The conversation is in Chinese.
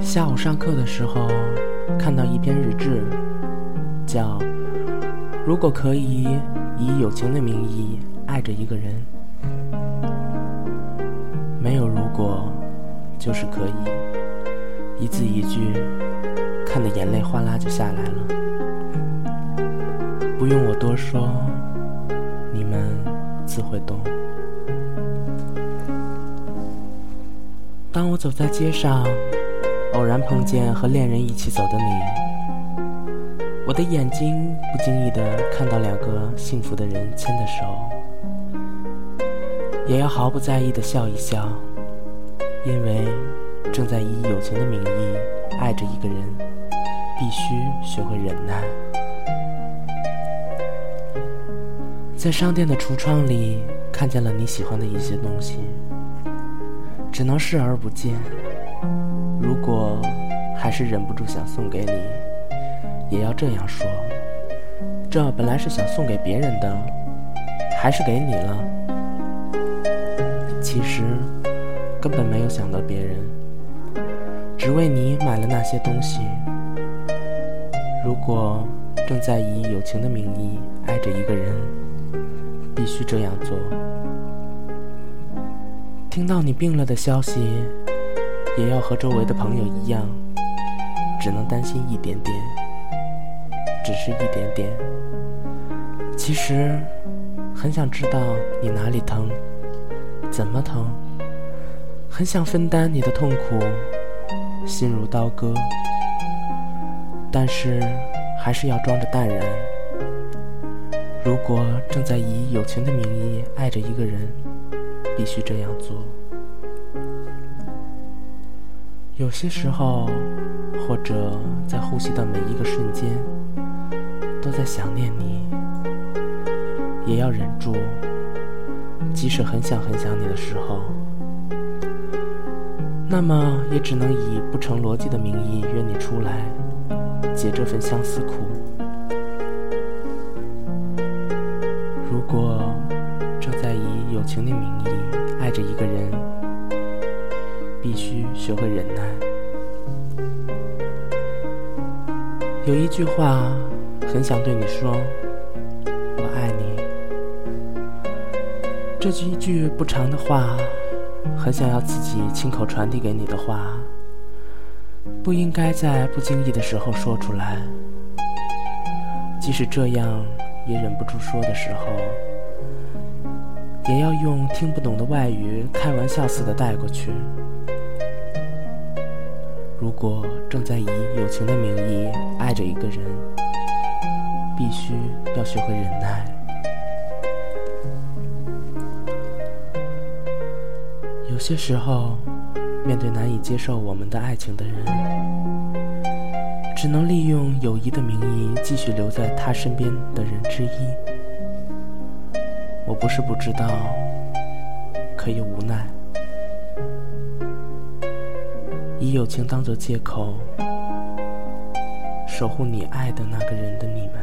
下午上课的时候，看到一篇日志，叫《如果可以以友情的名义爱着一个人》，没有如果，就是可以，一字一句，看得眼泪哗啦就下来了。不用我多说，你们自会懂。当我走在街上。偶然碰见和恋人一起走的你，我的眼睛不经意地看到两个幸福的人牵的手，也要毫不在意地笑一笑，因为正在以友情的名义爱着一个人，必须学会忍耐。在商店的橱窗里看见了你喜欢的一些东西，只能视而不见。如果还是忍不住想送给你，也要这样说：这本来是想送给别人的，还是给你了。其实根本没有想到别人，只为你买了那些东西。如果正在以友情的名义爱着一个人，必须这样做。听到你病了的消息。也要和周围的朋友一样，只能担心一点点，只是一点点。其实很想知道你哪里疼，怎么疼，很想分担你的痛苦，心如刀割。但是还是要装着淡然。如果正在以友情的名义爱着一个人，必须这样做。有些时候，或者在呼吸的每一个瞬间，都在想念你，也要忍住。即使很想很想你的时候，那么也只能以不成逻辑的名义约你出来，解这份相思苦。如果正在以友情的名义爱着一个人。必须学会忍耐。有一句话，很想对你说：“我爱你。”这句一句不长的话，很想要自己亲口传递给你的话，不应该在不经意的时候说出来。即使这样，也忍不住说的时候，也要用听不懂的外语开玩笑似的带过去。如果正在以友情的名义爱着一个人，必须要学会忍耐。有些时候，面对难以接受我们的爱情的人，只能利用友谊的名义继续留在他身边的人之一。我不是不知道，可以无奈。以友情当作借口，守护你爱的那个人的你们，